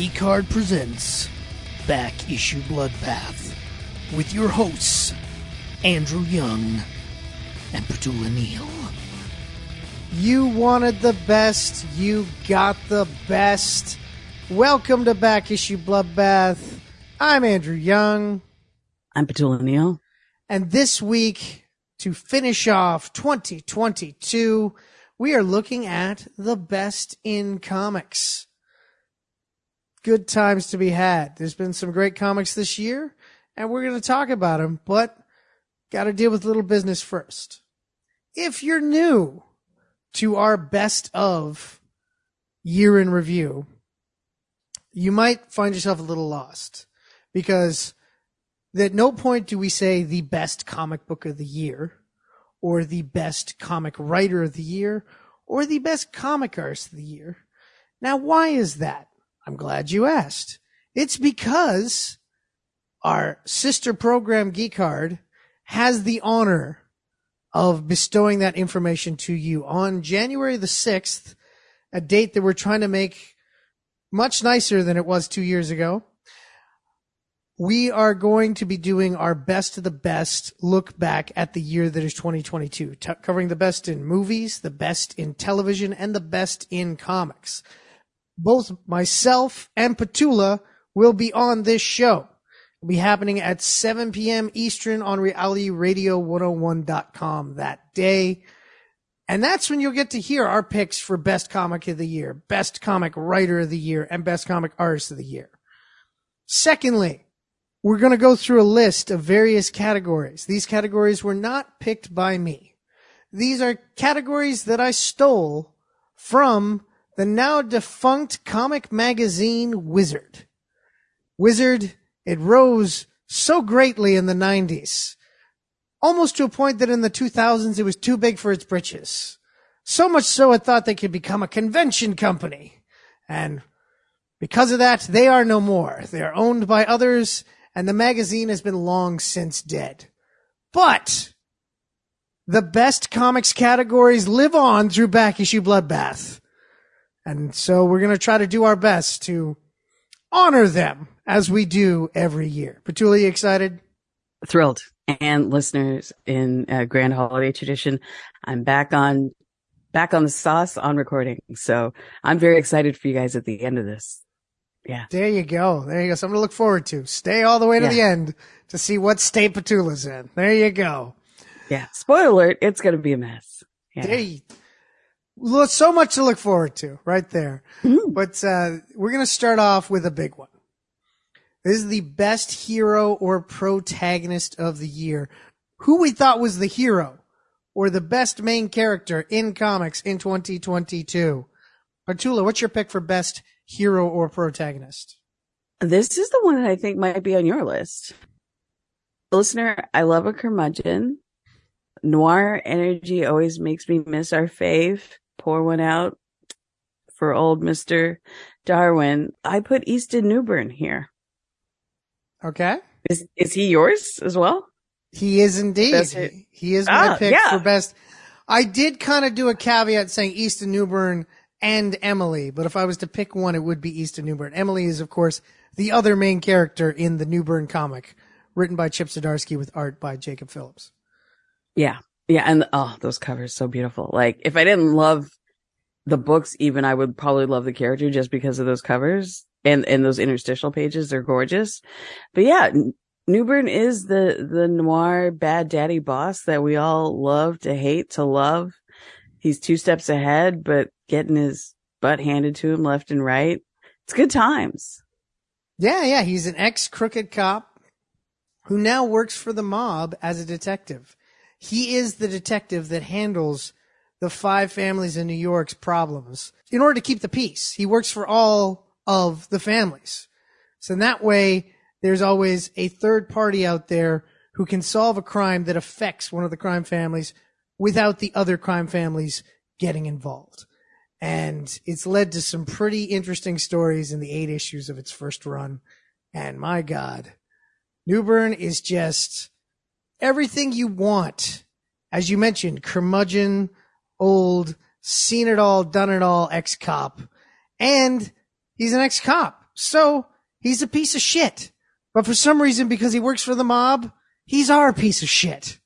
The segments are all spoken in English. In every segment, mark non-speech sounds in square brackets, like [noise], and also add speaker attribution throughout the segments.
Speaker 1: Geek Card presents Back Issue Bloodbath with your hosts, Andrew Young and Petula Neal.
Speaker 2: You wanted the best, you got the best. Welcome to Back Issue Bloodbath. I'm Andrew Young,
Speaker 3: I'm Petula Neal.
Speaker 2: and this week, to finish off 2022, we are looking at the best in comics. Good times to be had. There's been some great comics this year, and we're going to talk about them, but got to deal with little business first. If you're new to our best of year in review, you might find yourself a little lost because at no point do we say the best comic book of the year or the best comic writer of the year or the best comic artist of the year. Now, why is that? I'm glad you asked. It's because our sister program Geek Card has the honor of bestowing that information to you on January the 6th, a date that we're trying to make much nicer than it was two years ago. We are going to be doing our best of the best look back at the year that is 2022, t- covering the best in movies, the best in television, and the best in comics. Both myself and Petula will be on this show. It'll be happening at 7 p.m. Eastern on realityradio101.com that day. And that's when you'll get to hear our picks for best comic of the year, best comic writer of the year, and best comic artist of the year. Secondly, we're going to go through a list of various categories. These categories were not picked by me. These are categories that I stole from the now defunct comic magazine Wizard. Wizard, it rose so greatly in the 90s, almost to a point that in the 2000s it was too big for its britches. So much so it thought they could become a convention company. And because of that, they are no more. They are owned by others, and the magazine has been long since dead. But the best comics categories live on through back issue bloodbath. And so we're going to try to do our best to honor them as we do every year. Petula, you excited?
Speaker 3: Thrilled. And listeners in uh, Grand Holiday tradition, I'm back on, back on the sauce on recording. So I'm very excited for you guys at the end of this. Yeah.
Speaker 2: There you go. There you go. Something to look forward to. Stay all the way to
Speaker 3: Yeah.
Speaker 2: the end to see what state Petula's in. There you go.
Speaker 3: Yeah. Spoiler alert. It's going to be a mess. Yeah.
Speaker 2: There you, so much to look forward to right there.
Speaker 3: Mhm.
Speaker 2: But uh, we're going to start off with a big one. This is the best hero or protagonist of the year. Who we thought was the hero or the best main character in comics in 2022. Petula, what's your pick for best hero or protagonist?
Speaker 3: This is the one that I think might be on your list. Listener, I love a curmudgeon. Noir energy always makes me miss our fave. Pour one out for old Mr. Darwin. I put Easton Newburn here.
Speaker 2: Okay.
Speaker 3: Is, is he yours as well?
Speaker 2: He is indeed. He, he is my
Speaker 3: Ah,
Speaker 2: pick
Speaker 3: yeah.
Speaker 2: for best. I did kind of do a caveat saying Easton Newburn and Emily, but if I was to pick one, it would be Easton Newburn. Emily is, of course, the other main character in the Newburn comic, written by Chip Zdarsky with art by Jacob Phillips.
Speaker 3: Yeah. Yeah. And oh, those covers so beautiful. Like if I didn't love the books, even I would probably love the character just because of those covers and, and those interstitial pages. They're gorgeous. But yeah, Newburn is the, the noir bad daddy boss that we all love to hate to love. He's two steps ahead, but getting his butt handed to him left and right. It's good times.
Speaker 2: Yeah, yeah, he's an ex crooked cop who now works for the mob as a detective. He is the detective that handles the five families in New York's problems in order to keep the peace. He works for all of the families. So in that way, there's always a third party out there who can solve a crime that affects one of the crime families without the other crime families getting involved. And it's led to some pretty interesting stories in the eight issues of its first run. And my God, Newburn is just everything you want. As you mentioned, curmudgeon, old, seen it all, done it all, ex cop. And he's an ex cop. So he's a piece of shit. But for some reason, because he works for the mob, he's our piece of shit.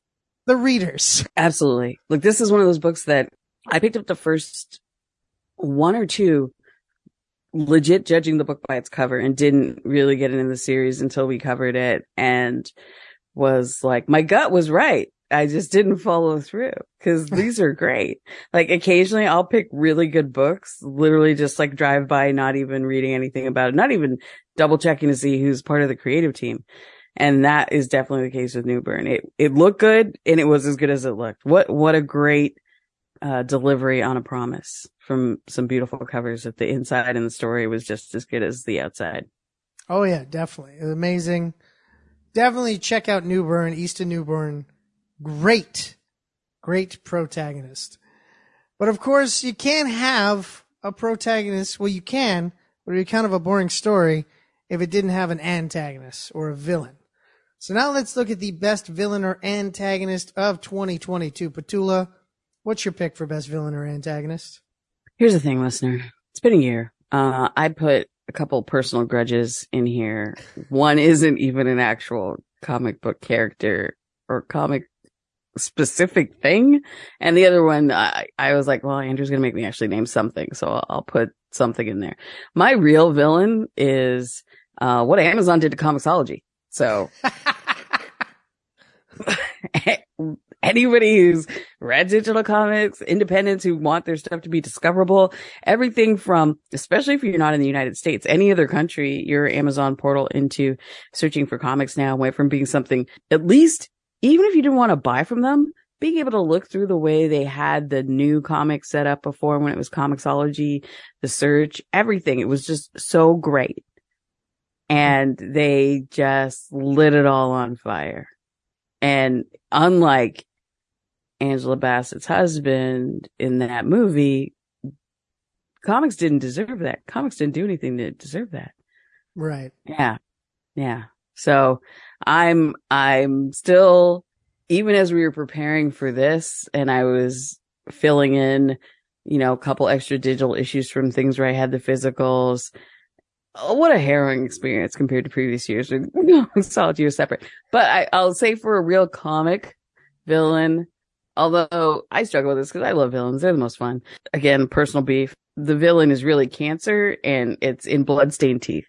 Speaker 2: The readers.
Speaker 3: Absolutely. Like this is one of those books that I picked up the first one or two legit judging the book by its cover and didn't really get into the series until we covered it and was like, my gut was right. I just didn't follow through because [laughs] these are great. Like occasionally I'll pick really good books, literally just like drive by, not even reading anything about it, not even double checking to see who's part of the creative team. And that is definitely the case with Newburn. It, it looked good and it was as good as it looked. What, what a great, uh, delivery on a promise from some beautiful covers that the inside and the story was just as good as the outside.
Speaker 2: Oh yeah, definitely. Amazing. Definitely check out Newburn, Easton Newburn. Great, great protagonist. But of course, you can't have a protagonist. Well, you can, but it'd be kind of a boring story if it didn't have an antagonist or a villain. So now let's look at the best villain or antagonist of 2022. Petula, what's your pick for best villain or antagonist?
Speaker 3: Here's the thing, listener. It's been a year. Uh, I put a couple personal grudges in here. One isn't even an actual comic book character or comic specific thing. And the other one, I, I was like, well, Andrew's going to make me actually name something. So I'll, I'll, put something in there. My real villain is, uh, what Amazon did to Comixology. So [laughs] [laughs] [laughs] anybody who's read digital comics, independents who want their stuff to be discoverable, everything from, especially if you're not in the United States, any other country, your Amazon portal into searching for comics now went from being something, at least, even if you didn't want to buy from them, being able to look through the way they had the new comics set up before when it was Comixology, the search, everything. It was just so great. And they just lit it all on fire. And unlike Angela Bassett's husband in that movie, comics didn't deserve that. Comics didn't do anything to deserve that.
Speaker 2: Right.
Speaker 3: Yeah. Yeah. So I'm, I'm still, even as we were preparing for this and I was filling in, you know, a couple extra digital issues from things where I had the physicals. Oh, what a harrowing experience compared to previous years. [laughs] Solid years separate. But I, I'll say for a real comic villain, Although I struggle with this because I love villains. They're the most fun. Again, personal beef. The villain is really cancer and it's in bloodstained teeth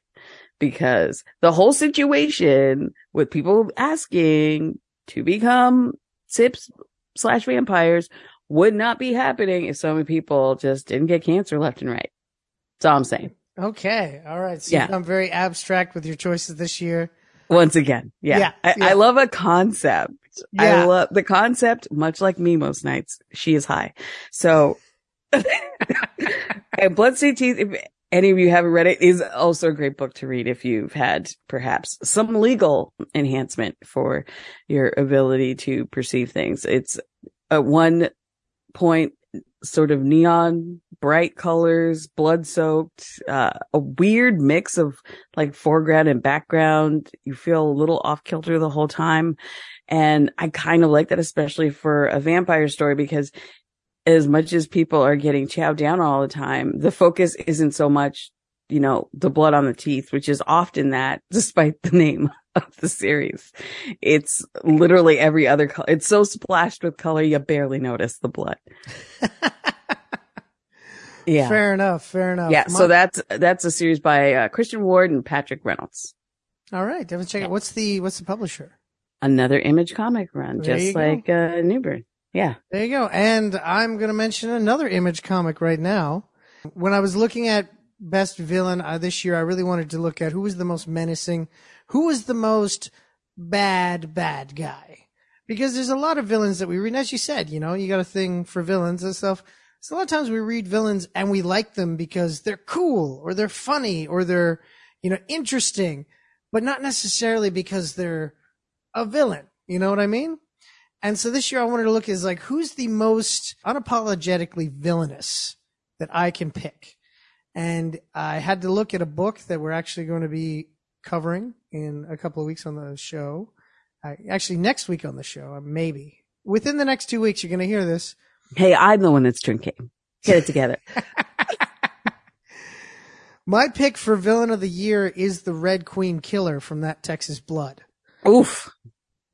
Speaker 3: because the whole situation with people asking to become sips slash vampires would not be happening if so many people just didn't get cancer left and right. That's all I'm saying.
Speaker 2: Okay. All right. So yeah. I'm very abstract with your choices this year.
Speaker 3: Once again. Yeah. yeah, I, yeah. I love a concept. Yeah. I love the concept, much like me most nights. She is high. So, [laughs] Bloodstained Teeth, if any of you haven't read it, is also a great book to read if you've had perhaps some legal enhancement for your ability to perceive things. It's a one point sort of neon bright colors, blood soaked, uh, a weird mix of like foreground and background. You feel a little off kilter the whole time. And I kind of like that, especially for a vampire story, because as much as people are getting chowed down all the time, the focus isn't so much, you know, the blood on the teeth, which is often that [laughs] despite the name of the series. It's literally every other color. It's so splashed with color, you barely notice the blood. [laughs]
Speaker 2: yeah. Fair enough. Fair enough.
Speaker 3: Yeah. so that's, that's a series by uh, Christian Ward and Patrick Reynolds.
Speaker 2: All right. Definitely check it. What's the, what's the publisher?
Speaker 3: Another image comic run, there just like uh, Newburn. Yeah.
Speaker 2: There you go. And I'm going to mention another image comic right now. When I was looking at best villain uh, this year, I really wanted to look at who was the most menacing, who was the most bad, bad guy. Because there's a lot of villains that we read. As you said, you know, you got a thing for villains and stuff. So a lot of times we read villains and we like them because they're cool or they're funny or they're, you know, interesting, but not necessarily because they're a villain. You know what I mean? And so this year I wanted to look as like, who's the most unapologetically villainous that I can pick? And I had to look at a book that we're actually going to be covering in a couple of weeks on the show. actually, next week on the show, uh, maybe. Within the next two weeks, you're going to hear this.
Speaker 3: Hey, I'm the one that's drinking. Get it together. [laughs]
Speaker 2: My pick for villain of the year is the Red Queen Killer from that Texas Blood.
Speaker 3: Oof.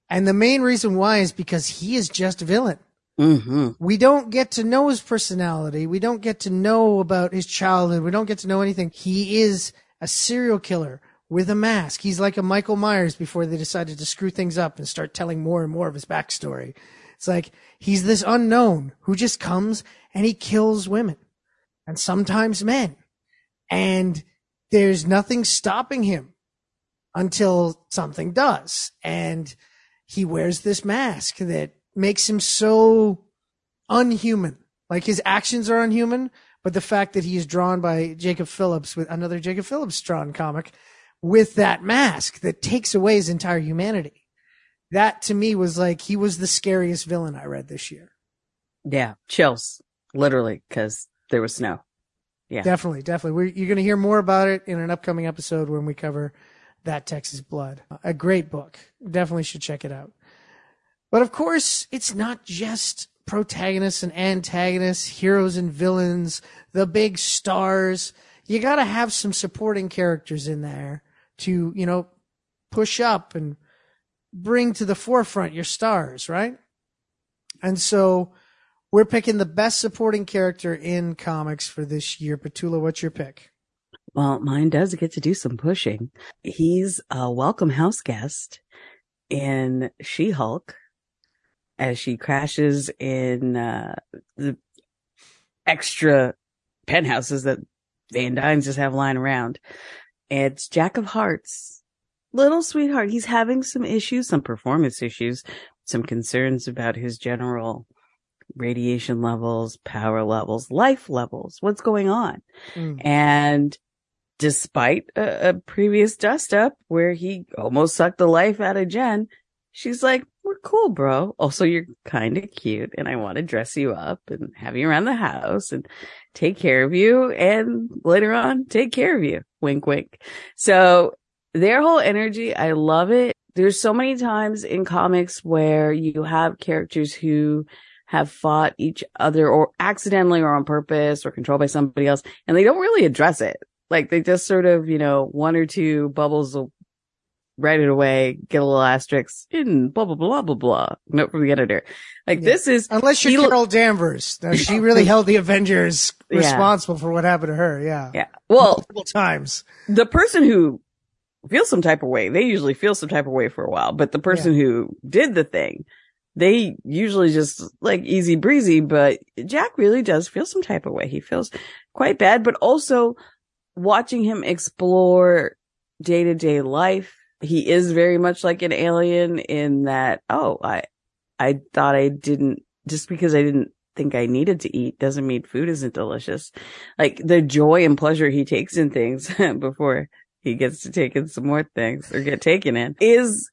Speaker 2: And the main reason why is because he is just a villain.
Speaker 3: hmm
Speaker 2: We don't get to know his personality. We don't get to know about his childhood. We don't get to know anything. He is a serial killer with a mask. He's like a Michael Myers before they decided to screw things up and start telling more and more of his backstory. It's like he's this unknown who just comes and he kills women and sometimes men. And there's nothing stopping him until something does. And he wears this mask that makes him so unhuman. Like his actions are unhuman, but the fact that he is drawn by Jacob Phillips with another Jacob Phillips drawn comic with that mask that takes away his entire humanity. That to me was like he was the scariest villain I read this year.
Speaker 3: Yeah. Chills. Literally, because there was snow. Yeah.
Speaker 2: Definitely, definitely. We're, you're going to hear more about it in an upcoming episode when we cover that Texas Blood. A great book. Definitely should check it out. But of course, it's not just protagonists and antagonists, heroes and villains, the big stars. You got to have some supporting characters in there to, you know, push up and bring to the forefront your stars, right? And so we're picking the best supporting character in comics for this year. Petula, what's your pick?
Speaker 3: Well, mine does get to do some pushing. He's a welcome house guest in She-Hulk as she crashes in uh, the extra penthouses that Van Dynes just have lying around. It's Jack of Hearts. Little sweetheart. He's having some issues, some performance issues, some concerns about his general radiation levels, power levels, life levels. What's going on?
Speaker 2: Mm.
Speaker 3: And despite a, a previous dust up where he almost sucked the life out of Jen, she's like, we're cool, bro. Also, you're kind of cute and I want to dress you up and have you around the house and take care of you. And later on, take care of you. Wink, wink. So their whole energy, I love it. There's so many times in comics where you have characters who have fought each other or accidentally or on purpose or controlled by somebody else and they don't really address it. Like they just sort of, you know, one or two bubbles will write it away, get a little asterisk in blah, blah, blah, blah, blah. Note from the editor. Like
Speaker 2: Yeah.
Speaker 3: this is,
Speaker 2: Unless you're
Speaker 3: He
Speaker 2: Carol Danvers. Now, she really [laughs] held the Avengers
Speaker 3: Yeah.
Speaker 2: responsible for what happened to her. Yeah.
Speaker 3: yeah. Well,
Speaker 2: Multiple times.
Speaker 3: the person who feels some type of way, they usually feel some type of way for a while, but the person who did the thing, they usually just like easy breezy, but Jack really does feel some type of way. He feels quite bad, but also watching him explore day to day life. He is very much like an alien in that, oh, I, I thought I didn't, just because I didn't think I needed to eat doesn't mean food isn't delicious. Like the joy and pleasure he takes in things [laughs] before he gets to take in some more things or get taken in is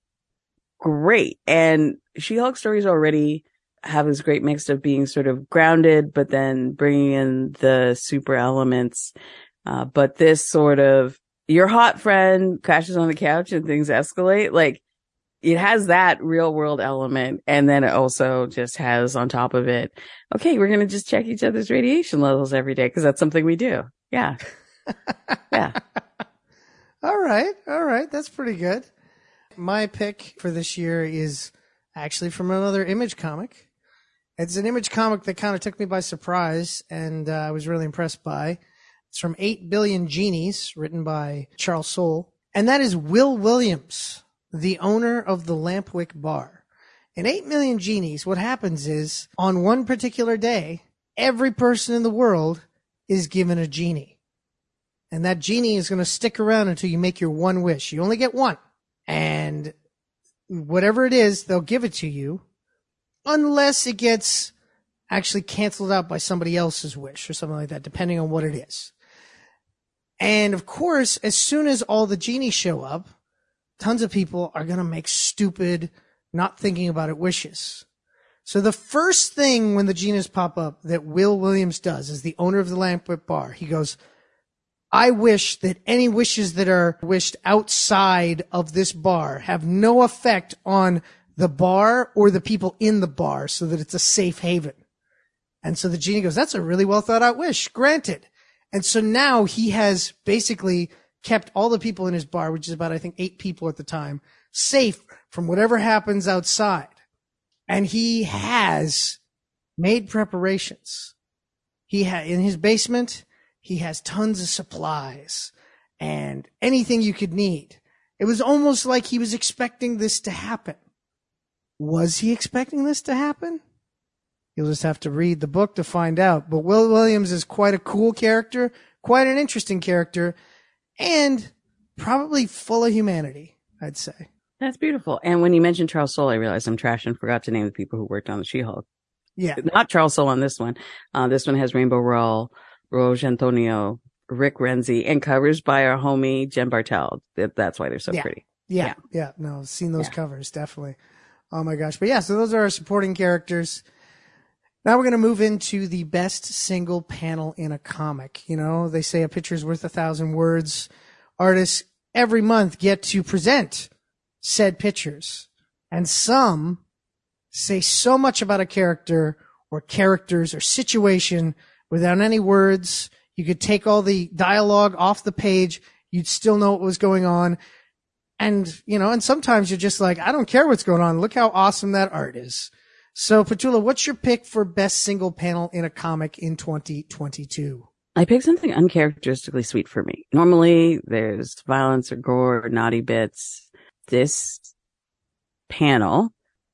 Speaker 3: great. And She-Hulk stories already have this great mix of being sort of grounded, but then bringing in the super elements. Uh, but this sort of your hot friend crashes on the couch and things escalate. Like it has that real world element. And then it also just has on top of it, okay, we're going to just check each other's radiation levels every day because that's something we do. Yeah. [laughs] Yeah.
Speaker 2: All right. All right. That's pretty good. My pick for this year is actually from another image comic. It's an image comic that kind of took me by surprise and uh, I was really impressed by. It's from 8 Billion Genies, written by Charles Soule. And that is Will Williams, the owner of the Lampwick Bar. In 8 Million Genies, what happens is on one particular day, every person in the world is given a genie. And that genie is going to stick around until you make your one wish. You only get one. And whatever it is, they'll give it to you unless it gets actually canceled out by somebody else's wish or something like that, depending on what it is. And of course, as soon as all the genies show up, tons of people are going to make stupid, not thinking about it wishes. So the first thing when the genies pop up that Will Williams does as the owner of the Lampwick Bar, he goes, I wish that any wishes that are wished outside of this bar have no effect on the bar or the people in the bar so that it's a safe haven. And so the genie goes, that's a really well thought out wish. Granted. And so now he has basically kept all the people in his bar, which is about, I think, eight people at the time, safe from whatever happens outside. And he has made preparations. He had in his basement, he has tons of supplies and anything you could need. It was almost like he was expecting this to happen. Was he expecting this to happen? You'll just have to read the book to find out. But Will Williams is quite a cool character, quite an interesting character, and probably full of humanity, I'd say.
Speaker 3: That's beautiful. And when you mentioned Charles Soule, I realized I'm trash and forgot to name the people who worked on the She-Hulk.
Speaker 2: Yeah.
Speaker 3: Not Charles Soule on this one. Uh, this one has Rainbow Rowell, Roge Antonio, Rico Renzi, and covers by our homie Jen Bartel. That's why they're so
Speaker 2: Yeah.
Speaker 3: pretty.
Speaker 2: Yeah.
Speaker 3: Yeah.
Speaker 2: Yeah. No, I've seen those
Speaker 3: Yeah.
Speaker 2: covers, definitely. Oh my gosh. But yeah, so those are our supporting characters. Now we're going to move into the best single panel in a comic. You know, they say a picture's worth a thousand words. Artists every month get to present said pictures. And some say so much about a character or characters or situation without any words. You could take all the dialogue off the page. You'd still know what was going on. And, you know, and sometimes you're just like, I don't care what's going on. Look how awesome that art is. So, Petula, what's your pick for best single panel in a comic in 2022?
Speaker 3: I picked something uncharacteristically sweet for me. Normally there's violence or gore or naughty bits. This panel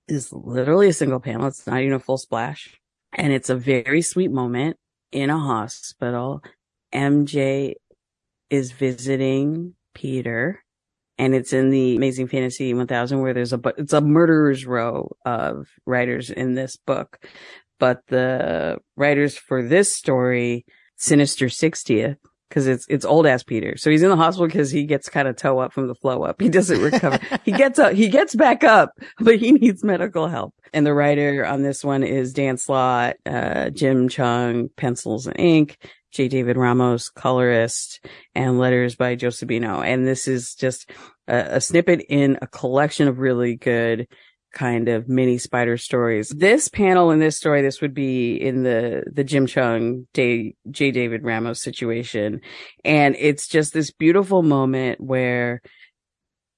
Speaker 3: is literally a single panel. It's not even a full splash. And it's a very sweet moment in a hospital. MJ is visiting Peter and it's in the Amazing Fantasy 1000 where there's a, bu- it's a murderer's row of writers in this book. But the writers for this story, Sinister 60th, cause it's, it's old ass Peter. So he's in the hospital because he gets kind of toe up from the flow up. He doesn't recover. he gets up, he gets back up, but he needs medical help. And the writer on this one is Dan Slott, uh, Jim Cheung, pencils and ink, Jay David Ramos, colorist, and letters by Joe Sabino. And this is just a, a snippet in a collection of really good kind of mini spider stories. This panel in this story, this would be in the, the Jim Cheung, J. Jay David Ramos situation. And it's just this beautiful moment where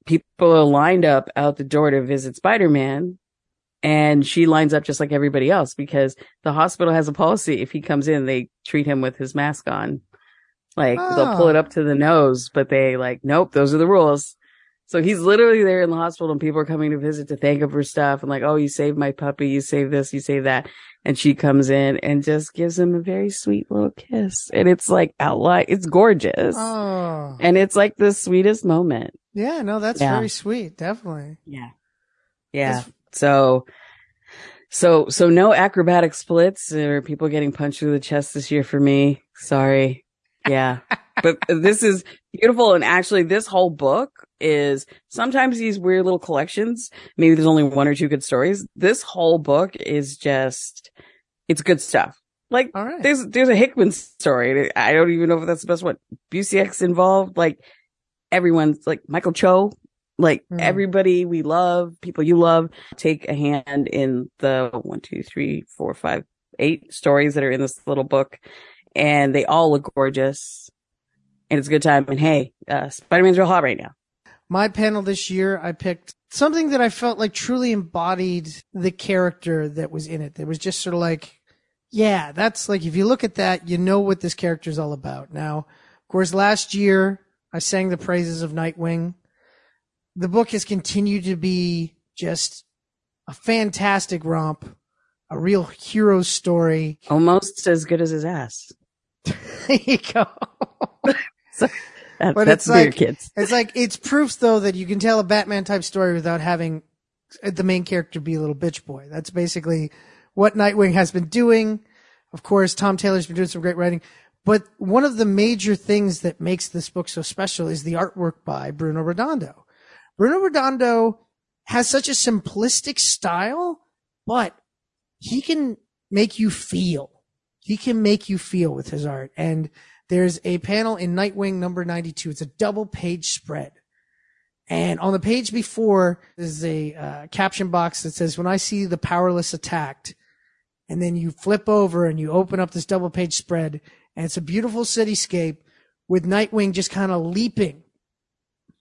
Speaker 3: people are lined up out the door to visit Spider-Man. And she lines up just like everybody else because the hospital has a policy. If he comes in, they treat him with his mask on. Like they'll pull
Speaker 2: Oh.
Speaker 3: it ah. up to the nose, but they like, nope, those are the rules. So he's literally there in the hospital and people are coming to visit to thank him for stuff and like, oh, you saved my puppy. You saved this. You saved that. And she comes in and just gives him a very sweet little kiss. And it's like outline. It's gorgeous.
Speaker 2: Oh,
Speaker 3: And it's like the sweetest moment.
Speaker 2: yeah, no, that's
Speaker 3: Yeah.
Speaker 2: very sweet. Definitely.
Speaker 3: Yeah. Yeah.
Speaker 2: That's-
Speaker 3: So, so, so no acrobatic splits or people getting punched through the chest this year for me. Sorry. Yeah. [laughs] but this is beautiful. And actually this whole book is sometimes these weird little collections. Maybe there's only one or two good stories. This whole book is just, it's good stuff. Like
Speaker 2: right.
Speaker 3: there's, there's a Hickman story. I don't even know if that's the best one. Busiek's involved. Like everyone's like Michael Cho, like
Speaker 2: Hmm.
Speaker 3: everybody we love, people you love, take a hand in the one, two, three, four, five, eight stories that are in this little book. And they all look gorgeous. And it's a good time. And hey, uh, Spider-Man's real hot right now.
Speaker 2: My panel this year, I picked something that I felt like truly embodied the character that was in it. That was just sort of like, yeah, that's like, if you look at that, you know what this character is all about. Now, of course, last year I sang the praises of Nightwing. The book has continued to be just a fantastic romp, a real hero story.
Speaker 3: Almost as good as his ass. [laughs]
Speaker 2: there you go. [laughs] [laughs]
Speaker 3: That,
Speaker 2: But
Speaker 3: that's
Speaker 2: it's like-
Speaker 3: kids.
Speaker 2: It's like it's proof though that you can tell a Batman type story without having the main character be a little bitch boy. That's basically what Nightwing has been doing. Of course, Tom Taylor's been doing some great writing, but one of the major things that makes this book so special is the artwork by Bruno Redondo. Bruno Redondo has such a simplistic style, but he can make you feel. He can make you feel with his art. And there's a panel in Nightwing number 92. It's a double page spread. And on the page before, there's a uh, caption box that says, when I see the powerless attacked, and then you flip over and you open up this double page spread And it's a beautiful cityscape with Nightwing just kind of leaping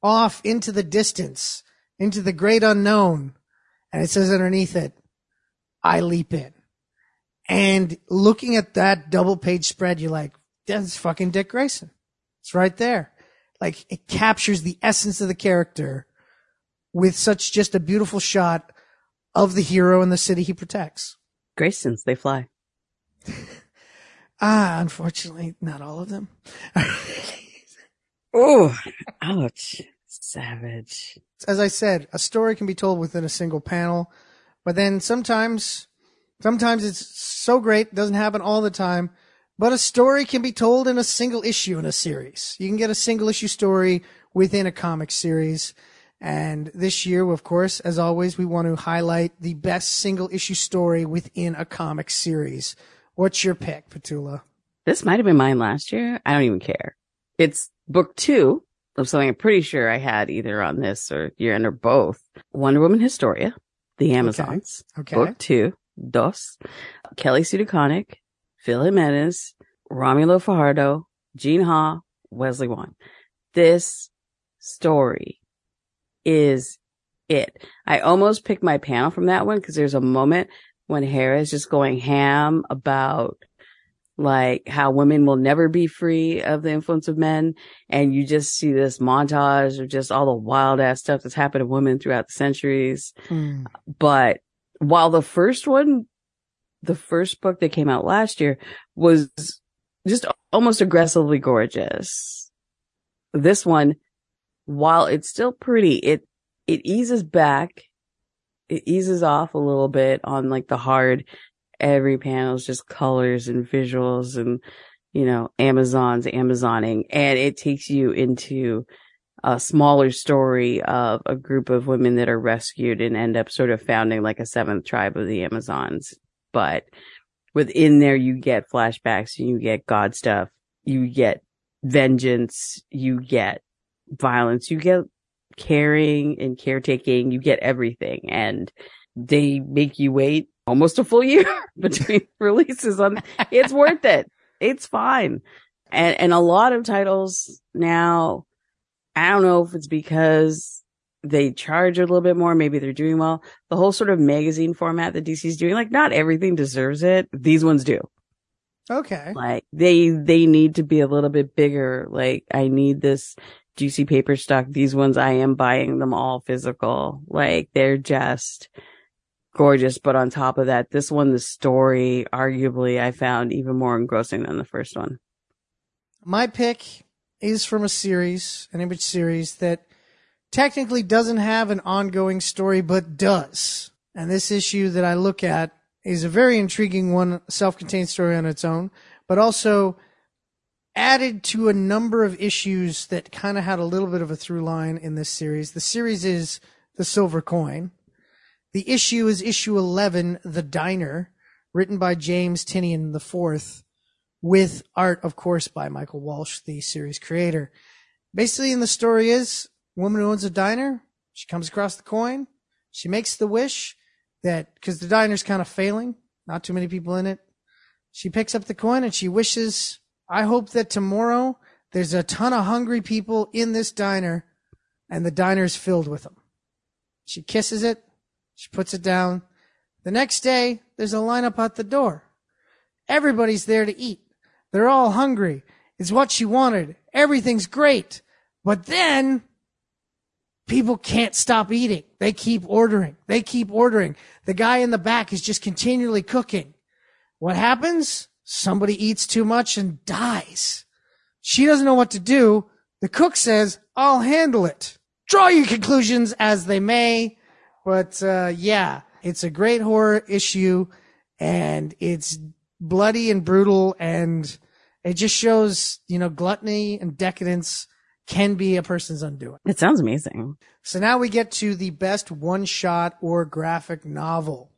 Speaker 2: off into the distance, into the great unknown. And it says underneath it, I leap in. And looking at that double page spread, you're like, that's fucking Dick Grayson. It's right there. Like it captures the essence of the character with such just a beautiful shot of the hero and the city he protects.
Speaker 3: Graysons, they fly. [laughs]
Speaker 2: ah, unfortunately, not all of them.
Speaker 3: oh, ouch. Savage.
Speaker 2: As I said, a story can be told within a single panel, but then sometimes, sometimes it's so great, it doesn't happen all the time, but a story can be told in a single issue in a series. You can get a single issue story within a comic series. And this year, of course, as always, we want to highlight the best single issue story within a comic series. What's your pick, Petula?
Speaker 3: This might have been mine last year. I don't even care. It's book two of something I'm pretty sure I had either on this or year end or both. Wonder Woman Historia, The Amazons.
Speaker 2: Okay.
Speaker 3: okay. Book two, Dos, Kelly Sue DeConnick, Phil Jimenez, Romulo Fajardo, Gene Ha, Wesley Wong. This story is it. I almost picked my panel from that one because there's a moment when Hera is just going ham about like how women will never be free of the influence of men. And you just see this montage of just all the wild ass stuff that's happened to women throughout the centuries. Mm. But while the first one, the first book that came out last year was just almost aggressively gorgeous. This one, while it's still pretty, it, it eases back. It eases off a little bit on like the hard every panel is just colors and visuals and, you know, Amazons, Amazoning, and it takes you into a smaller story of a group of women that are rescued and end up sort of founding like a seventh tribe of the Amazons. But within there, you get flashbacks and you get God stuff. You get vengeance. You get violence. You get caring and caretaking. You get everything and they make you wait almost a full year [laughs] between [laughs] releases on it's worth it. It's fine. And and a lot of titles now I don't know if it's because they charge a little bit more, maybe they're doing well. The whole sort of magazine format that DC's doing, like not everything deserves it. These ones do.
Speaker 2: Okay.
Speaker 3: Like they they need to be a little bit bigger. Like I need this juicy paper stock. These ones I am buying them all physical. Like they're just gorgeous. But on top of that, this one, the story, arguably, I found even more engrossing than the first one.
Speaker 2: My pick is from a series, an image series that technically doesn't have an ongoing story, but does. And this issue that I look at is a very intriguing one, self-contained story on its own, but also added to a number of issues that kind of had a little bit of a through line in this series. The series is The Silver Coin. The issue is issue 11, The Diner, written by James Tynion IV, with art, of course, by Michael Walsh, the series creator. Basically, in the story is woman who owns a diner. She comes across the coin. She makes the wish that, cause the diner's kind of failing, not too many people in it. She picks up the coin and she wishes, I hope that tomorrow there's a ton of hungry people in this diner and the diner's filled with them. She kisses it she puts it down. The next day, there's a lineup at the door. Everybody's there to eat. They're all hungry. It's what she wanted. Everything's great. But then people can't stop eating. They keep ordering. They keep ordering. The guy in the back is just continually cooking. What happens? Somebody eats too much and dies. She doesn't know what to do. The cook says, I'll handle it. Draw your conclusions as they may. But uh, yeah, it's a great horror issue, and it's bloody and brutal, and it just shows you know gluttony and decadence can be a person's undoing.
Speaker 3: It sounds amazing.
Speaker 2: So now we get to the best one shot or graphic novel.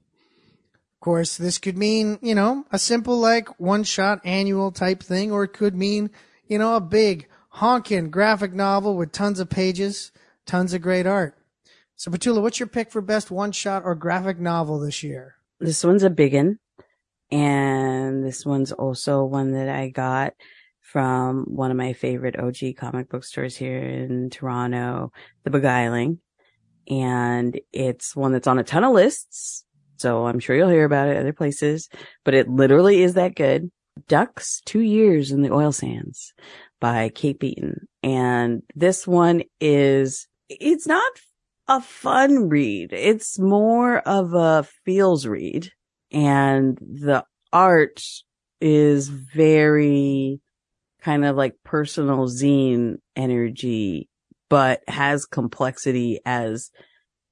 Speaker 2: Of course, this could mean, you know, a simple like one shot annual type thing, or it could mean, you know, a big honking graphic novel with tons of pages, tons of great art. So, Petula, what's your pick for best one shot or graphic novel this year?
Speaker 3: This one's a big one. And this one's also one that I got from one of my favorite OG comic book stores here in Toronto, The Beguiling. And it's one that's on a ton of lists. So I'm sure you'll hear about it other places, but it literally is that good. Ducks, Two Years in the Oil Sands by Kate Beaton. And this one is, it's not a fun read. It's more of a feels read and the art is very kind of like personal zine energy, but has complexity as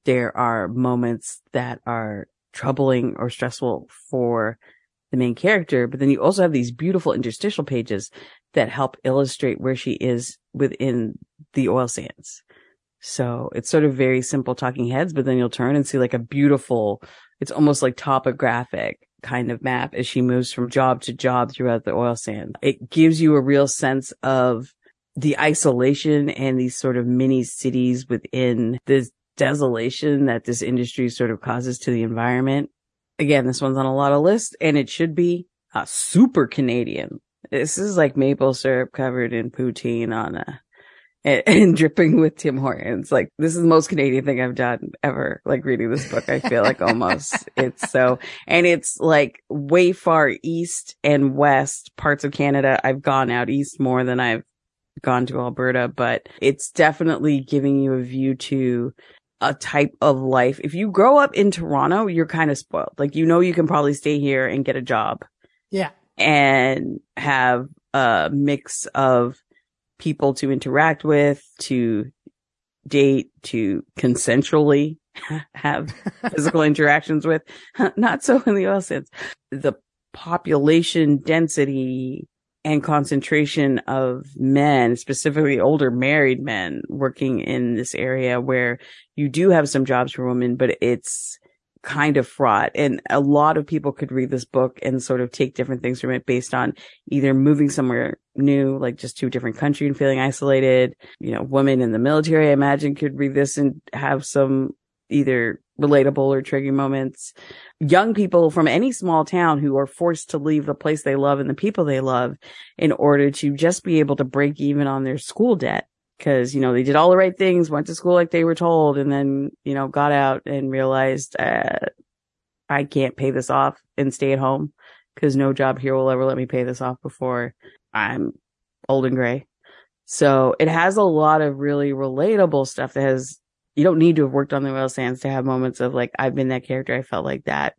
Speaker 3: there are moments that are troubling or stressful for the main character. But then you also have these beautiful interstitial pages that help illustrate where she is within the oil sands. So it's sort of very simple talking heads, but then you'll turn and see like a beautiful, it's almost like topographic kind of map as she moves from job to job throughout the oil sand. It gives you a real sense of the isolation and these sort of mini cities within this desolation that this industry sort of causes to the environment. Again, this one's on a lot of lists and it should be uh, super Canadian. This is like maple syrup covered in poutine on a and, [laughs] and, dripping with Tim Hortons. Like this is the most Canadian thing I've done ever. Like reading this book, I feel like almost [laughs] it's so, and it's like way far east and west parts of Canada. I've gone out east more than I've gone to Alberta, but it's definitely giving you a view to a type of life. If you grow up in Toronto, you're kind of spoiled. Like, you know, you can probably stay here and get a job.
Speaker 2: Yeah.
Speaker 3: And have a mix of people to interact with, to date, to consensually [laughs] have physical [laughs] interactions with. [laughs] Not so in the oil sands. The population density and concentration of men, specifically older married men working in this area where you do have some jobs for women, but it's kind of fraught. And a lot of people could read this book and sort of take different things from it based on either moving somewhere new, like just to a different country and feeling isolated. You know, women in the military, I imagine could read this and have some either relatable or triggering moments. Young people from any small town who are forced to leave the place they love and the people they love in order to just be able to break even on their school debt. Cause, you know, they did all the right things, went to school like they were told, and then, you know, got out and realized, uh, I can't pay this off and stay at home because no job here will ever let me pay this off before I'm old and gray. So it has a lot of really relatable stuff that has you don't need to have worked on the oil sands to have moments of like, I've been that character. I felt like that.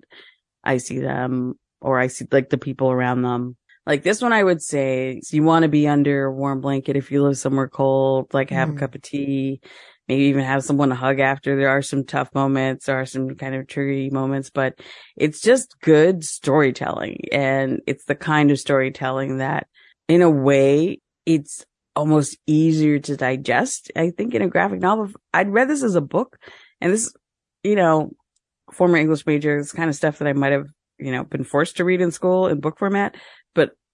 Speaker 3: I see them or I see like the people around them. Like this one, I would say so you want to be under a warm blanket if you live somewhere cold, like have mm. a cup of tea, maybe even have someone to hug after. There are some tough moments, there are some kind of tricky moments, but it's just good storytelling. And it's the kind of storytelling that in a way, it's almost easier to digest. I think in a graphic novel, I'd read this as a book and this, you know, former English major, this kind of stuff that I might have, you know, been forced to read in school in book format,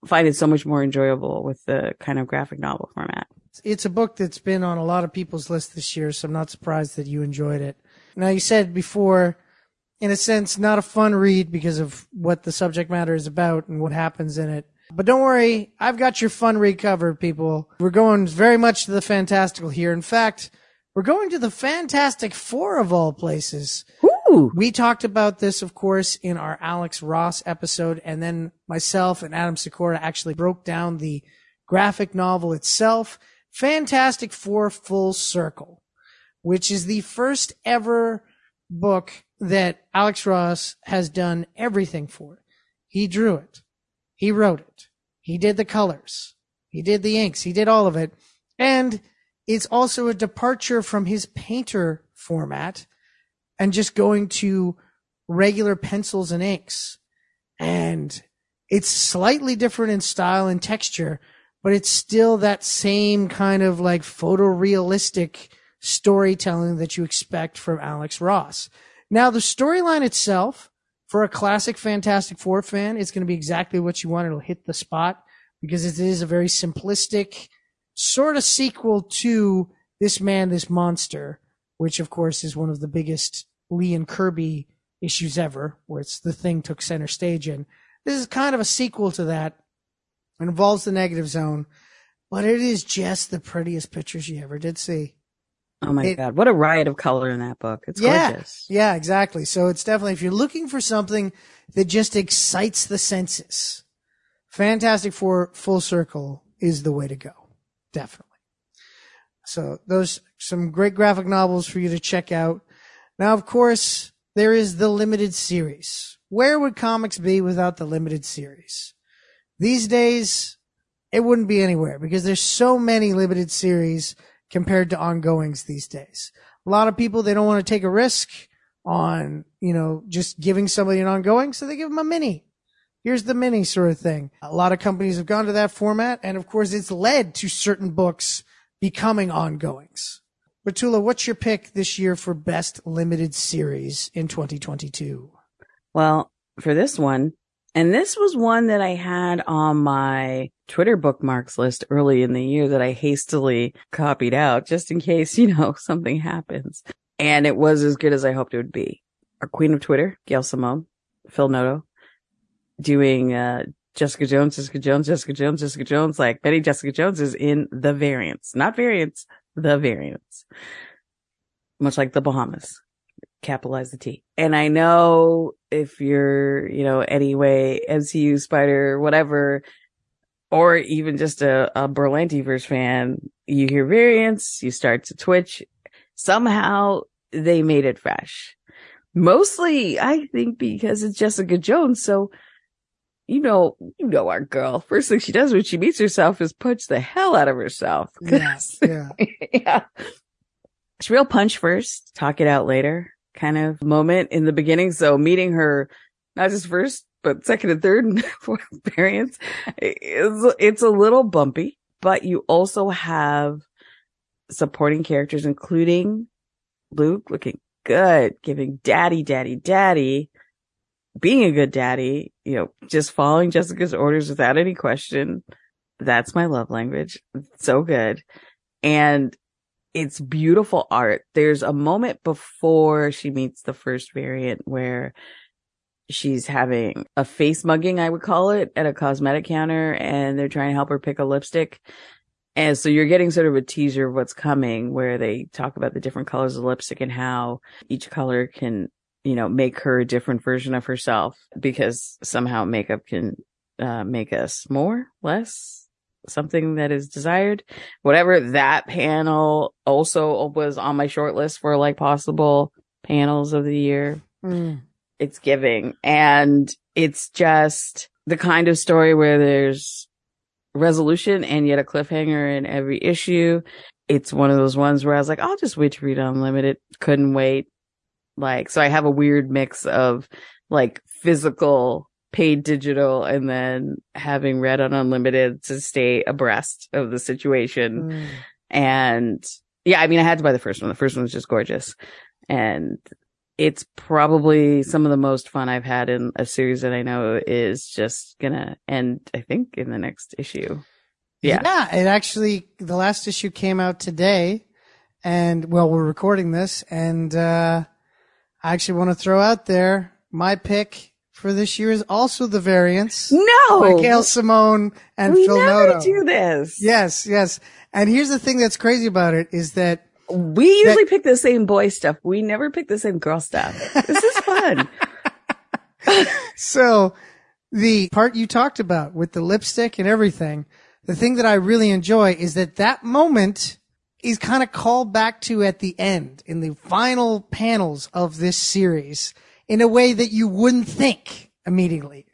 Speaker 3: find it so much more enjoyable with the kind of graphic novel format.
Speaker 2: It's a book that's been on a lot of people's list this year, so I'm not surprised that you enjoyed it. Now you said before, in a sense, not a fun read because of what the subject matter is about and what happens in it. But don't worry, I've got your fun recovered, people. We're going very much to the fantastical here. In fact, we're going to the Fantastic Four of all places. We talked about this, of course, in our Alex Ross episode, and then myself and Adam Sikora actually broke down the graphic novel itself, Fantastic Four Full Circle, which is the first ever book that Alex Ross has done everything for. He drew it. He wrote it. He did the colors. He did the inks. He did all of it. And it's also a departure from his painter format and just going to regular pencils and inks. And it's slightly different in style and texture, but it's still that same kind of like photorealistic storytelling that you expect from Alex Ross. Now, the storyline itself for a classic Fantastic Four fan, it's going to be exactly what you want. It'll hit the spot because it is a very simplistic sort of sequel to This Man, This Monster, which of course is one of the biggest Lee and Kirby issues ever, where it's the thing took center stage in. This is kind of a sequel to that. It involves the negative zone, but it is just the prettiest pictures you ever did see.
Speaker 3: Oh my
Speaker 2: It-
Speaker 3: god, what a riot of color in that book. It's
Speaker 2: yeah,
Speaker 3: gorgeous.
Speaker 2: yeah, exactly. So it's definitely if you're looking for something that just excites the senses, Fantastic Four Full Circle is the way to go. Definitely. So those some great graphic novels for you to check out. Now, of course, there is the limited series. Where would comics be without the limited series? These days, it wouldn't be anywhere because there's so many limited series compared to ongoings these days. A lot of people, they don't want to take a risk on, you know, just giving somebody an ongoing, so they give them a mini. Here's the mini sort of thing. A lot of companies have gone to that format, and of course, it's led to certain books becoming ongoings. Petula, what's your pick this year for best limited series in 2022?
Speaker 3: Well, for this one, and this was one that I had on my Twitter bookmarks list early in the year that I hastily copied out just in case, [laughs] you know, something happens. And it was as good as I hoped it would be. Our queen of Twitter, Gail Simone, Phil Noto, doing, uh, Jessica Jones, Jessica Jones, Jessica Jones, Jessica Jones, like Betty Jessica Jones is in the variants, not variants, the variants. Much like the Bahamas capitalize the T. And I know if you're, you know, anyway, MCU, Spider, whatever, or even just a, a Berlantiverse fan, you hear variants, you start to twitch. Somehow they made it fresh. Mostly, I think because it's Jessica Jones. So, you know, you know our girl. First thing she does when she meets herself is punch the hell out of herself. [laughs]
Speaker 2: Yes, yeah.
Speaker 3: yeah. It's real punch first, talk it out later kind of moment in the beginning. So meeting her, not just first, but second and third and [laughs] fourth variants, it's, it's a little bumpy, but you also have supporting characters, including Luke looking good, giving daddy, daddy, daddy, being a good daddy, you know, just following Jessica's orders without any question. That's my love language. So good. And it's beautiful art. There's a moment before she meets the first variant where she's having a face mugging, I would call it, at a cosmetic counter and they're trying to help her pick a lipstick. And so you're getting sort of a teaser of what's coming where they talk about the different colors of lipstick and how each color can, you know, make her a different version of herself because somehow makeup can uh, make us more, less, something that is desired. Whatever that panel also was on my short list for like possible panels of the year.
Speaker 2: Mm.
Speaker 3: It's giving and it's just the kind of story where there's resolution and yet a cliffhanger in every issue. It's one of those ones where I was like, I'll just wait to read Unlimited. Couldn't wait. Like, so I have a weird mix of like physical paid digital and then having read on unlimited to stay abreast of the situation.
Speaker 2: Mm.
Speaker 3: And yeah, I mean, I had to buy the first one. The first one was just gorgeous and it's probably some of the most fun I've had in a series that I know is just gonna end, I think, in the next issue. Yeah.
Speaker 2: Yeah, it actually the last issue came out today, and well, we're recording this, and uh, I actually want to throw out there my pick for this year is also the variants
Speaker 3: No,
Speaker 2: by Gail Simone and
Speaker 3: we
Speaker 2: Phil
Speaker 3: never
Speaker 2: Noto.
Speaker 3: do this.
Speaker 2: Yes, yes. And here's the thing that's crazy about it is that
Speaker 3: We usually pick the same boy stuff. We never pick the same girl stuff. This is fun. [laughs]
Speaker 2: so the part you talked about with the lipstick and everything, the thing that I really enjoy is that that moment is kind of called back to at the end in the final panels of this series in a way that you wouldn't think immediately.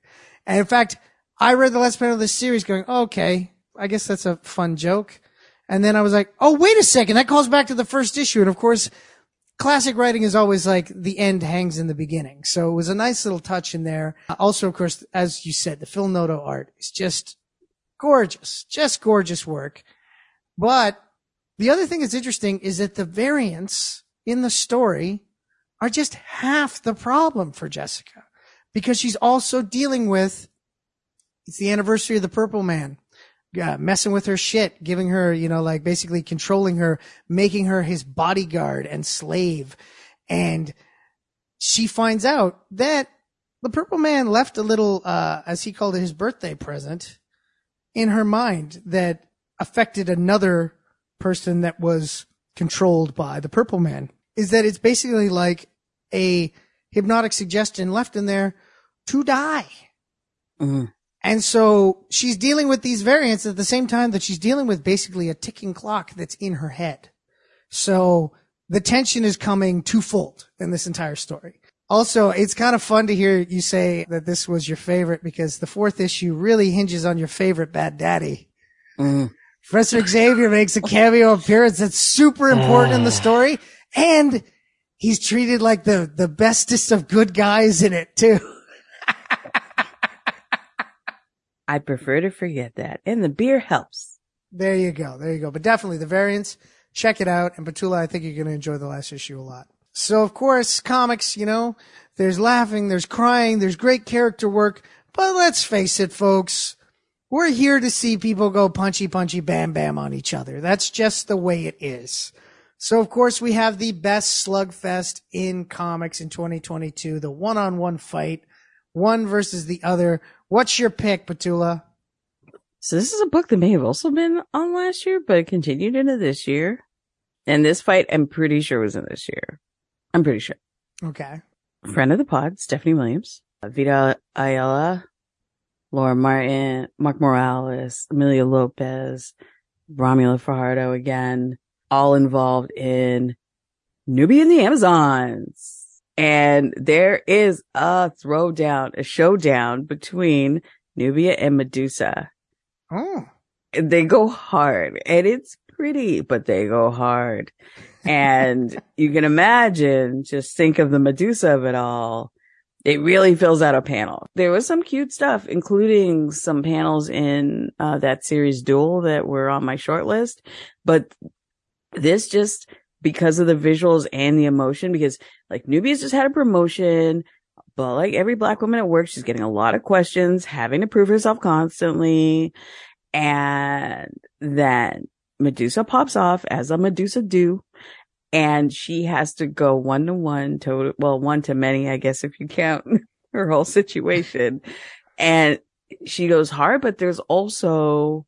Speaker 2: And in fact, I read the last panel of this series going, okay, I guess that's a fun joke. And then I was like, oh, wait a second. That calls back to the first issue. And of course, classic writing is always like the end hangs in the beginning. So it was a nice little touch in there. Also, of course, as you said, the Phil Noto art is just gorgeous, just gorgeous work. But the other thing that's interesting is that the variants in the story are just half the problem for Jessica because she's also dealing with it's the anniversary of the Purple Man. Yeah, messing with her shit, giving her, you know, like basically controlling her, making her his bodyguard and slave. And she finds out that the Purple Man left a little, uh, as he called it, his birthday present in her mind that affected another person that was controlled by the Purple Man. Is that it's basically like a hypnotic suggestion left in there to die.
Speaker 3: Mm.
Speaker 2: And so she's dealing with these variants at the same time that she's dealing with basically a ticking clock that's in her head. So the tension is coming twofold in this entire story. Also, it's kind of fun to hear you say that this was your favorite because the fourth issue really hinges on your favorite bad daddy.
Speaker 3: Mm.
Speaker 2: Professor Xavier makes a cameo appearance that's super important in the mm. story and he's treated like the, the bestest of good guys in it too. [laughs]
Speaker 3: I prefer to forget that. And the beer helps.
Speaker 2: There you go. There you go. But definitely the variants, check it out. And Petula, I think you're going to enjoy the last issue a lot. So of course, comics, you know, there's laughing, there's crying, there's great character work. But let's face it, folks. We're here to see people go punchy, punchy, bam, bam on each other. That's just the way it is. So of course we have the best slugfest in comics in 2022, the one-on-one fight, one versus the other. What's your pick, Petula?
Speaker 3: So this is a book that may have also been on last year, but it continued into this year. And this fight, I'm pretty sure was in this year. I'm pretty sure.
Speaker 2: Okay.
Speaker 3: Friend of the pod, Stephanie Williams, Vita Ayala, Laura Martin, Mark Morales, Emilio Lopez, Romulo Fajardo again, all involved in Nubia and the Amazons. And there is a throwdown, a showdown between Nubia and Medusa.
Speaker 2: Oh.
Speaker 3: They go hard and it's pretty, but they go hard. And you can imagine, just think of the Medusa of it all. It really fills out a panel. There was some cute stuff, including some panels in uh, that series Duel that were on my short list. But this just because of the visuals and the emotion, because like Nubia's just had a promotion, but like every black woman at work, she's getting a lot of questions, having to prove herself constantly. And then Medusa pops off as a Medusa do. And she has to go one to one to, well, one to many, I guess, if you count [laughs] her whole situation. and she goes hard, but there's also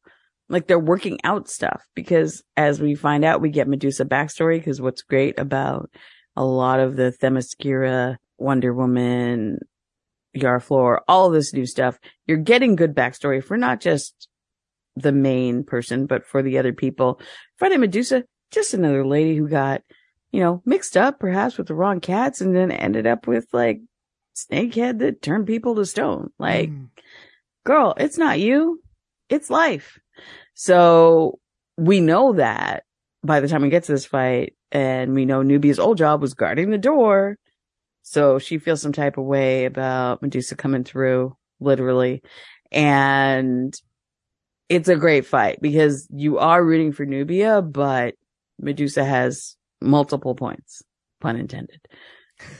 Speaker 3: like they're working out stuff because as we find out, we get Medusa backstory because what's great about a lot of the Themyscira, Wonder Woman, Yara Flor, all this new stuff, you're getting good backstory for not just the main person, but for the other people. Friday Medusa, just another lady who got, you know, mixed up perhaps with the wrong cats and then ended up with like snakehead that turned people to stone. Like,
Speaker 2: Mm.
Speaker 3: girl, it's not you. It's life. So we know that by the time we get to this fight and we know Nubia's old job was guarding the door. So she feels some type of way about Medusa coming through literally. And it's a great fight because you are rooting for Nubia, but Medusa has multiple points, pun intended.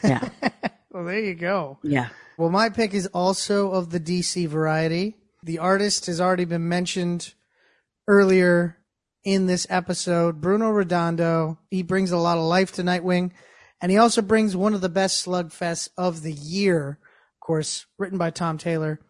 Speaker 3: Yeah. [laughs]
Speaker 2: well, there you go.
Speaker 3: Yeah.
Speaker 2: Well, my pick is also of the DC variety. The artist has already been mentioned earlier in this episode. Bruno Redondo. He brings a lot of life to Nightwing, and he also brings one of the best slugfests of the year. Of course, written by Tom Taylor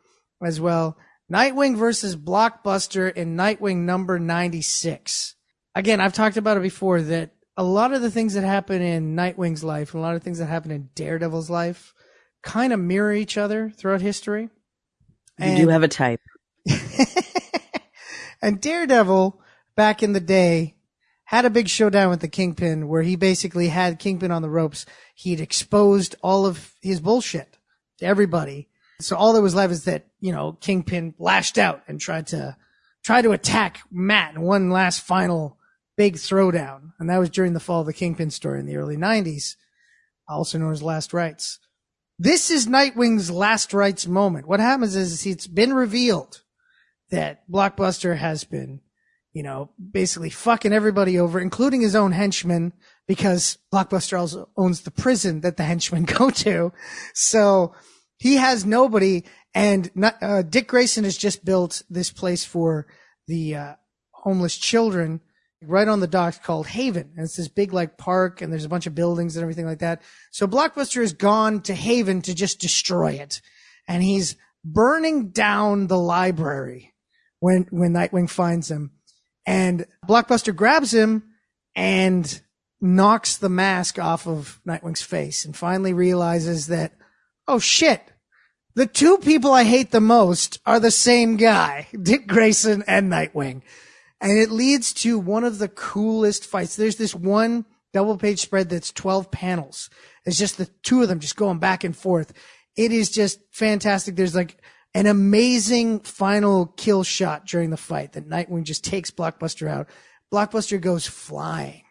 Speaker 2: as well. Nightwing versus Blockbuster in Nightwing number 96. Again, I've talked about it before that a lot of the things that happen in Nightwing's life and a lot of things that happen in Daredevil's life kind of mirror each other throughout history.
Speaker 3: You do have a type. [laughs]
Speaker 2: and Daredevil, back in the day, had a big showdown with the Kingpin where he basically had Kingpin on the ropes. He'd exposed all of his bullshit to everybody. So all that was left is that, you know, Kingpin lashed out and tried to, try to attack Matt in one last final big throwdown. And that was during the fall of the Kingpin story in the early nineties, also known as Last Rites. This is Nightwing's last rites moment. What happens is it's been revealed that Blockbuster has been, you know, basically fucking everybody over, including his own henchmen, because Blockbuster also owns the prison that the henchmen [laughs] go to. So he has nobody. And uh, Dick Grayson has just built this place for the uh, homeless children right on the docks called Haven. And it's this big like park and there's a bunch of buildings and everything like that. So Blockbuster has gone to Haven to just destroy it. And he's burning down the library when, when Nightwing finds him. And Blockbuster grabs him and knocks the mask off of Nightwing's face and finally realizes that, oh shit, the two people I hate the most are the same guy, [laughs] Dick Grayson and Nightwing. And it leads to one of the coolest fights. There's this one double page spread that's 12 panels. It's just the two of them just going back and forth. It is just fantastic. There's like an amazing final kill shot during the fight that Nightwing just takes Blockbuster out. Blockbuster goes flying.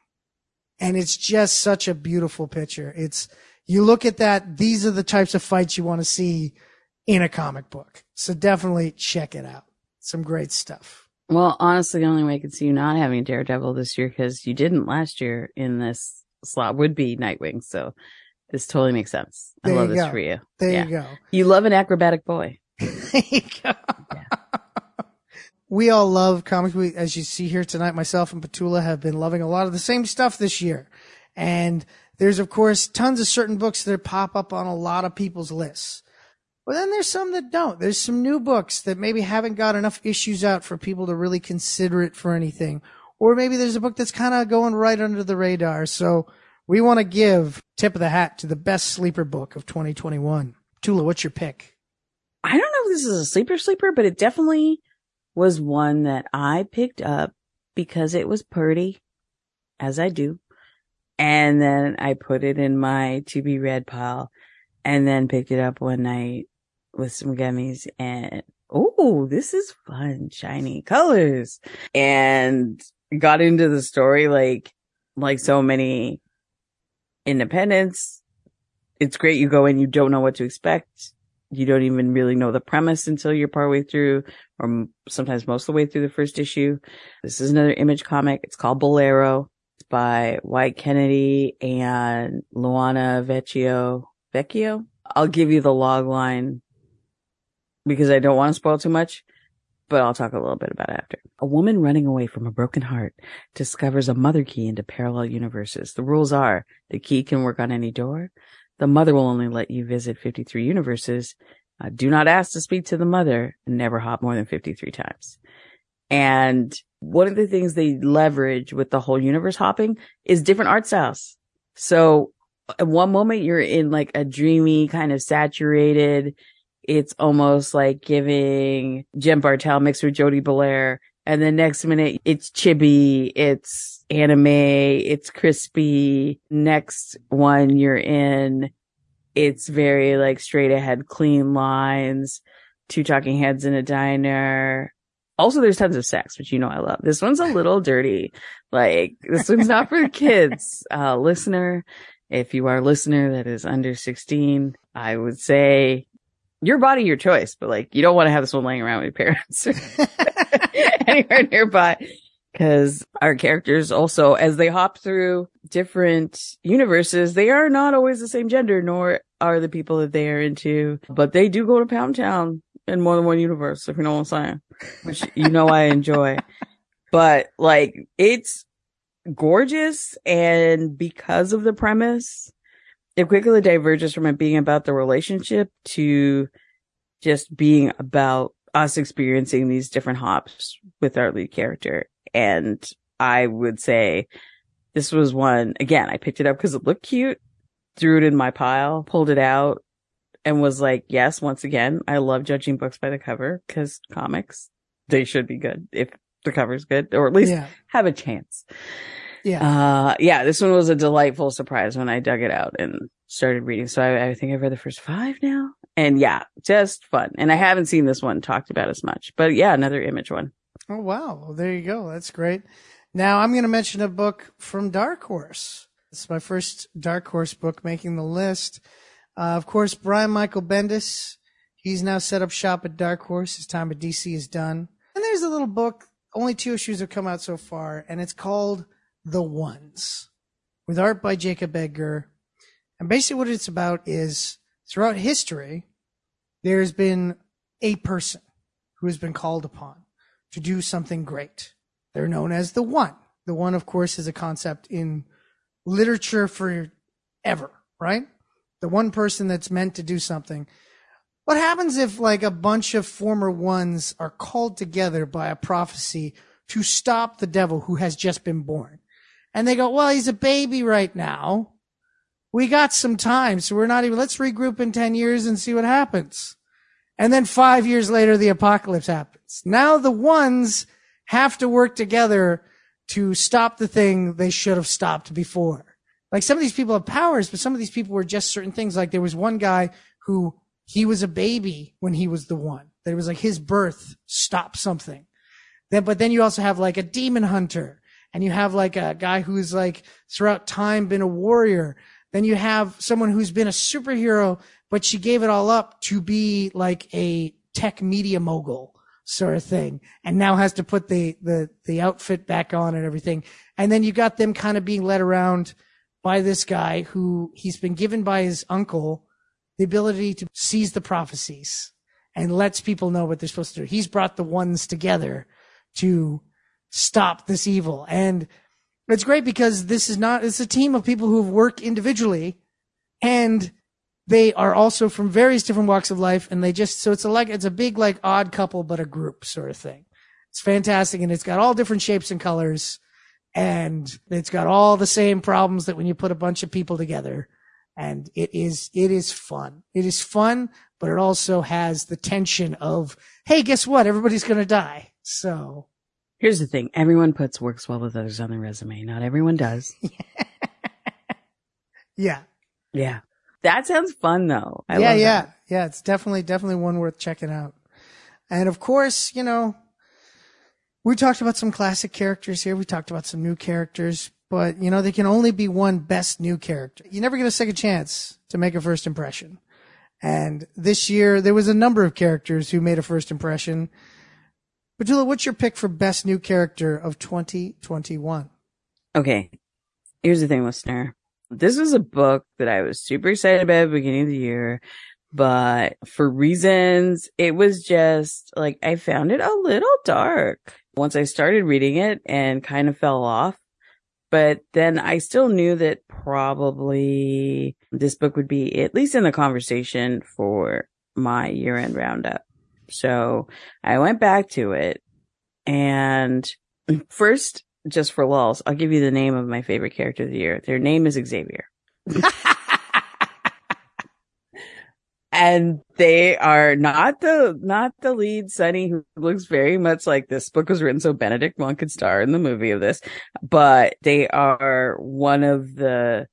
Speaker 2: And it's just such a beautiful picture. It's, you look at that, these are the types of fights you want to see in a comic book. So definitely check it out. Some great stuff.
Speaker 3: Well, honestly, the only way I could see you not having Daredevil this year, because you didn't last year in this slot, would be Nightwing. So this totally makes sense. I
Speaker 2: There
Speaker 3: love this
Speaker 2: go.
Speaker 3: for you.
Speaker 2: There
Speaker 3: Yeah.
Speaker 2: you go.
Speaker 3: You love an acrobatic boy. [laughs]
Speaker 2: There you go. We all love comics. We, as you see here tonight, myself and Petula have been loving a lot of the same stuff this year. And there's, of course, tons of certain books that pop up on a lot of people's lists. But then there's some that don't. There's some new books that maybe haven't got enough issues out for people to really consider it for anything. Or maybe there's a book that's kind of going right under the radar. So we want to give tip of the hat to the best sleeper book of 2021. Tula, what's your pick?
Speaker 3: I don't know if this is a sleeper sleeper, but it definitely was one that I picked up because it was pretty, as I do. And then I put it in my to be read pile and then picked it up one night with some gummies and oh, this is fun, shiny colors and got into the story like, like so many independents. It's great. You go in, you don't know what to expect you don't even really know the premise until you're partway through or sometimes most of the way through the first issue. This is another image comic. It's called Bolero. It's by Wyatt Kennedy and Luana Vecchio. Vecchio? I'll give you the log line because I don't want to spoil too much, but I'll talk a little bit about it after. A woman running away from a broken heart discovers a mother key into parallel universes. The rules are the key can work on any door. The mother will only let you visit 53 universes. Uh, do not ask to speak to the mother and never hop more than 53 times. And one of the things they leverage with the whole universe hopping is different art styles. So at one moment you're in like a dreamy kind of saturated. It's almost like giving Jen Bartel mixed with Jordie Bellaire. And the next minute it's chibi, it's anime, it's crispy. Next one you're in, it's very like straight ahead, clean lines, two talking heads in a diner. Also, there's tons of sex, which you know I love. This one's a little [laughs] dirty. Like this one's not for kids. Uh, listener, if you are a listener that is under 16, I would say your body, your choice, but like you don't want to have this one laying around with your parents [laughs] anywhere nearby. Cause our characters also, as they hop through different universes, they are not always the same gender, nor are the people that they are into, but they do go to Pound Town in more than one universe, if you know what I'm saying, which you know I enjoy. [laughs] But like, it's gorgeous. And because of the premise, it quickly diverges from it being about the relationship to just being about us experiencing these different hops with our lead character. And I would say this was one, again, I picked it up because it looked cute, threw it in my pile, pulled it out and was like, yes, once again, I love judging books by the cover because comics, they should be good if the cover's good or at least
Speaker 2: yeah.
Speaker 3: have a chance.
Speaker 2: Yeah.
Speaker 3: Uh, yeah, this one was a delightful surprise when I dug it out and started reading. So I, I think I've read the first five now. And yeah, just fun. And I haven't seen this one talked about as much, but yeah, another image one.
Speaker 2: Oh wow! Well, there you go. That's great. Now I'm going to mention a book from Dark Horse. It's my first Dark Horse book making the list. Uh, of course, Brian Michael Bendis. He's now set up shop at Dark Horse. His time at DC is done. And there's a little book. Only two issues have come out so far, and it's called The Ones, with art by Jacob Edgar. And basically, what it's about is throughout history, there's been a person who has been called upon to do something great. They're known as the one, The one, of course, is a concept in literature forever, right? The one person that's meant to do something. What happens if like a bunch of former ones are called together by a prophecy to stop the devil who has just been born? And they go, well, he's a baby right now. We got some time, so we're not even, let's regroup in 10 years and see what happens. And then five years later, the apocalypse happens. Now the ones have to work together to stop the thing they should have stopped before. Like some of these people have powers, but some of these people were just certain things. Like there was one guy who he was a baby when he was the one. That it was like his birth stopped something. Then, but then you also have like a demon hunter and you have like a guy who's like throughout time been a warrior. Then you have someone who's been a superhero, but she gave it all up to be like a tech media mogul sort of thing and now has to put the, the, the outfit back on and everything. And then you got them kind of being led around by this guy who he's been given by his uncle the ability to seize the prophecies and lets people know what they're supposed to do. He's brought the ones together to stop this evil. And it's great because this is not, it's a team of people who have worked individually and they are also from various different walks of life. And they just, so it's a like, it's a big, like odd couple, but a group sort of thing. It's fantastic. And it's got all different shapes and colors and it's got all the same problems that when you put a bunch of people together and it is, it is fun. It is fun, but it also has the tension of, Hey, guess what? Everybody's going to die. So
Speaker 3: Here's the thing. Everyone puts works well with others on their resume. Not everyone does. [laughs]
Speaker 2: yeah.
Speaker 3: Yeah. That sounds fun though. I
Speaker 2: yeah, yeah.
Speaker 3: that.
Speaker 2: Yeah. It's definitely, definitely one worth checking out. And of course, you know, we talked about some classic characters here. We talked about some new characters, but you know, there can only be one best new character. You never get a second chance to make a first impression. And this year there was a number of characters who made a first impression. Petula, what's your pick for best new character of 2021?
Speaker 3: Okay. Here's the thing, listener. This was a book that I was super excited about at the beginning of the year, but for reasons, it was just like I found it a little dark once I started reading it and kind of fell off. But then I still knew that probably this book would be at least in the conversation for my year end roundup. So I went back to it and [clears throat] first, just for lulls, I'll give you the name of my favorite character of the year. Their name is Xavier. [laughs] and they are not the not the lead Sunny who looks very much like this book was written so Benedict Monk could star in the movie of this, but they are one of the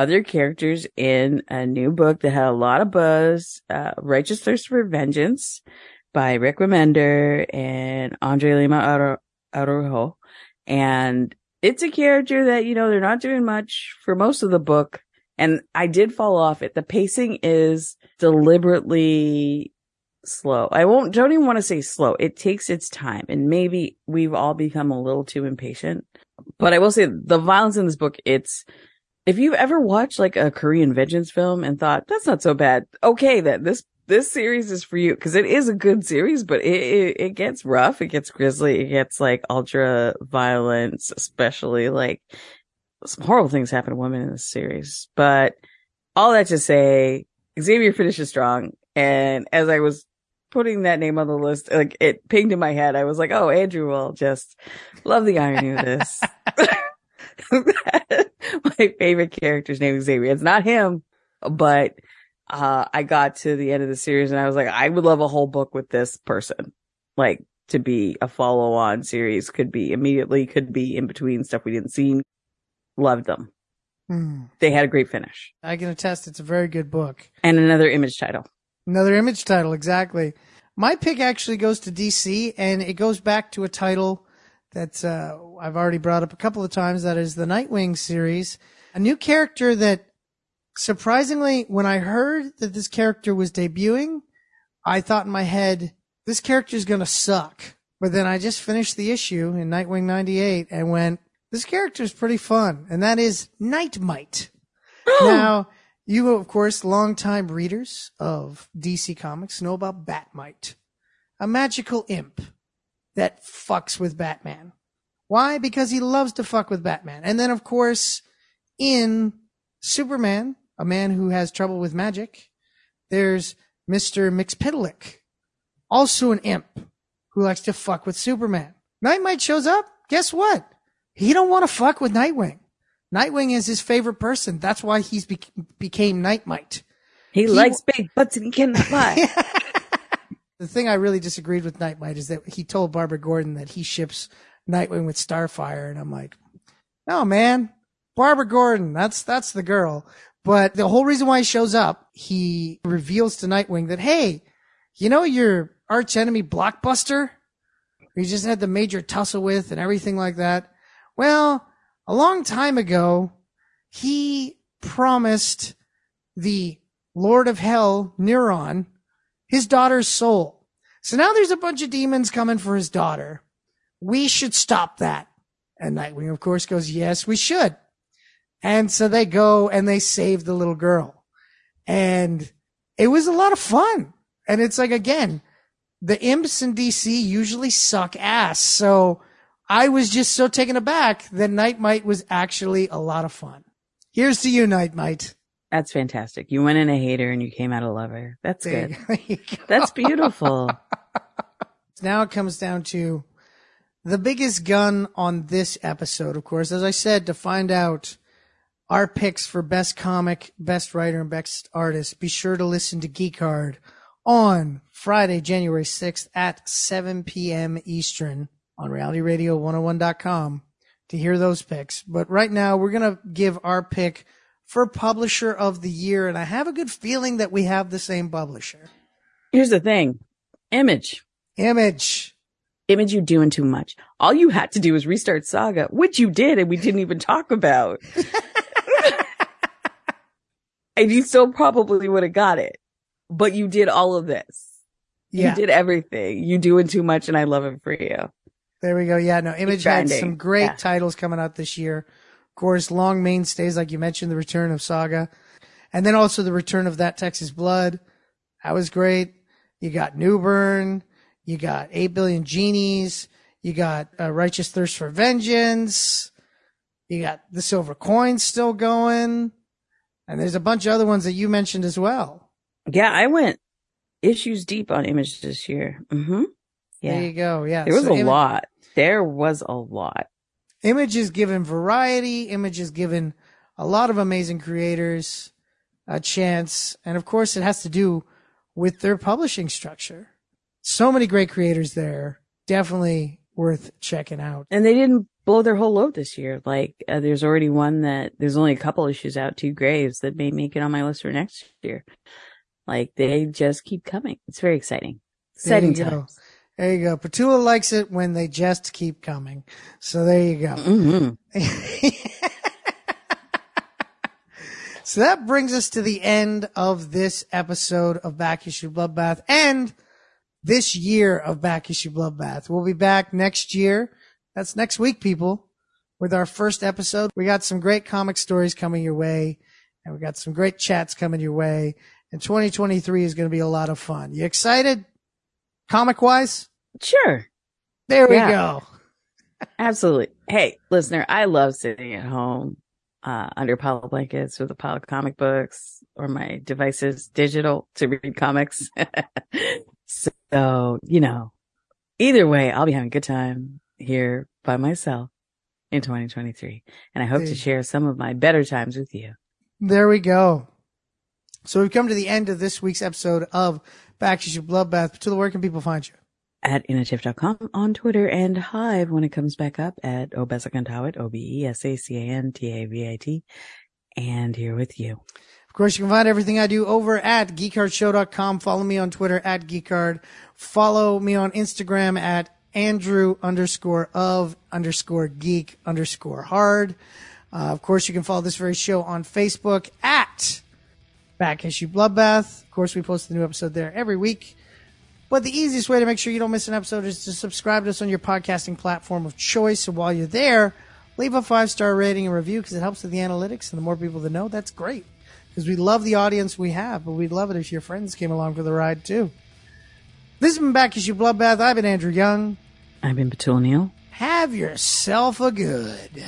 Speaker 3: other characters in a new book that had a lot of buzz, uh, Righteous Thirst for Vengeance by Rick Remender and Andre Lima Araujo. And it's a character that, you know, they're not doing much for most of the book. And I did fall off it. The pacing is deliberately slow. I won't, don't even want to say slow. It takes its time and maybe we've all become a little too impatient. But I will say the violence in this book, it's, if you've ever watched like a Korean vengeance film and thought that's not so bad, okay, then this this series is for you because it is a good series, but it, it, it gets rough, it gets grisly, it gets like ultra violence, especially like some horrible things happen to women in this series. But all that to say, Xavier finishes strong, and as I was putting that name on the list, like it pinged in my head, I was like, oh, Andrew will just love the irony of this. [laughs] [laughs] my favorite character's name is Xavier. It's not him, but uh, I got to the end of the series and I was like, I would love a whole book with this person. Like to be a follow on series could be immediately, could be in between stuff we didn't see. Loved them.
Speaker 2: Hmm.
Speaker 3: They had a great finish.
Speaker 2: I can attest it's a very good book.
Speaker 3: And another image title.
Speaker 2: Another image title, exactly. My pick actually goes to DC and it goes back to a title that uh, I've already brought up a couple of times. That is the Nightwing series. A new character that surprisingly, when I heard that this character was debuting, I thought in my head, this character is going to suck. But then I just finished the issue in Nightwing 98 and went, this character is pretty fun. And that is Nightmite. now, you, of course, longtime readers of DC Comics know about Batmite, a magical imp that fucks with Batman. Why? Because he loves to fuck with Batman. And then, of course, in Superman, a man who has trouble with magic, there's Mr. Mxyzptlk, also an imp who likes to fuck with Superman. Nightmite shows up. Guess what? He don't want to fuck with Nightwing. Nightwing is his favorite person. That's why he's be- became Nightmite.
Speaker 3: He, likes big butts and he cannot [laughs] lie.
Speaker 2: The thing I really disagreed with Nightmite is that he told Barbara Gordon that he ships Nightwing with Starfire, and I'm like, no, man, Barbara Gordon, that's that's the girl. But the whole reason why he shows up, he reveals to Nightwing that, hey, you know your arch enemy Blockbuster, who you just had the major tussle with and everything like that. Well, a long time ago, he promised the Lord of Hell, Neron, his daughter's soul. So now there's a bunch of demons coming for his daughter. We should stop that. And Nightwing, of course, goes, yes, we should. And so they go and they save the little girl. And it was a lot of fun. And it's like, again, the imps in DC usually suck ass. So I was just so taken aback that Nightmite was actually a lot of fun. Here's to you, Nightmite.
Speaker 3: That's fantastic. You went in a hater and you came out a lover. That's
Speaker 2: There
Speaker 3: good.
Speaker 2: you- [laughs] there you go.
Speaker 3: That's beautiful. [laughs]
Speaker 2: now it comes down to the biggest gun on this episode, of course, as I said, to find out our picks for best comic, best writer, and best artist. Be sure to listen to Geek Hard on Friday, January 6th at 7 p.m. Eastern on realityradio101.com to hear those picks. But right now, we're going to give our pick for publisher of the year. And I have a good feeling that we have the same publisher.
Speaker 3: Here's the thing. Image.
Speaker 2: Image.
Speaker 3: Image, you're doing too much. All you had to do was restart Saga, which you did and we didn't even talk about. [laughs] and you still probably would have got it. But you did all of this.
Speaker 2: Yeah.
Speaker 3: You did everything. You doing too much and I love it for you.
Speaker 2: There we go. Yeah, no, Image had some great
Speaker 3: Yeah.
Speaker 2: titles coming out this year. Of course, long mainstays, like you mentioned, the return of Saga. And then also the return of That Texas Blood. That was great. You got Newburn. You got 8 Billion Genies. You got uh, Righteous Thirst for Vengeance. You got The Silver Coins still going. And there's a bunch of other ones that you mentioned as well.
Speaker 3: Yeah, I went issues deep on Image this year. hmm
Speaker 2: There you go. Yeah.
Speaker 3: There was
Speaker 2: So
Speaker 3: a
Speaker 2: Image-
Speaker 3: lot. There was a lot.
Speaker 2: Image is given variety. Image is given a lot of amazing creators a chance. And of course, it has to do with their publishing structure. So many great creators there. Definitely worth checking out.
Speaker 3: And they didn't blow their whole load this year. Like, uh, there's already one that there's only a couple issues out, two graves that may make it on my list for next year. Like, they just keep coming. It's very exciting. Exciting
Speaker 2: times. go. There you go. Petula likes it when they just keep coming. So there you go.
Speaker 3: hmm [laughs]
Speaker 2: so that brings us to the end of this episode of Back Issue Bloodbath and this year of Back Issue Bloodbath. We'll be back next year. That's next week, people, with our first episode. We got some great comic stories coming your way and we got some great chats coming your way. And 2023 is going to be a lot of fun. You excited? Comic wise?
Speaker 3: Sure.
Speaker 2: There we
Speaker 3: Yeah.
Speaker 2: go.
Speaker 3: Absolutely. Hey, listener, I love sitting at home, uh, under pile of blankets with a pile of comic books or my devices digital to read comics. [laughs] so, you know, either way, I'll be having a good time here by myself in 2023. And I hope to share some of my better times with you.
Speaker 2: There we go. So we've come to the end of this week's episode of Back Issue Bloodbath. Petula, where can people find you?
Speaker 3: At inative.com on Twitter and Hive when it comes back up at Obesacantawit, E O-B-E-S-A-C-A-N-T-A-V-I-T. And here with you.
Speaker 2: Of course, you can find everything I do over at geekhardshow.com. Follow me on Twitter at geekhard. Follow me on Instagram at Andrew underscore of underscore geek underscore hard. Uh, of course, you can follow this very show on Facebook at Back Issue Bloodbath. Of course, we post the new episode there every week. But the easiest way to make sure you don't miss an episode is to subscribe to us on your podcasting platform of choice. So while you're there, leave a five star rating and review because it helps with the analytics. And the more people that know, that's great. Because we love the audience we have, but we'd love it if your friends came along for the ride too. This has been Back Issue Bloodbath. I've been Andrew Young.
Speaker 3: I've been Petula Neal.
Speaker 2: Have yourself a good.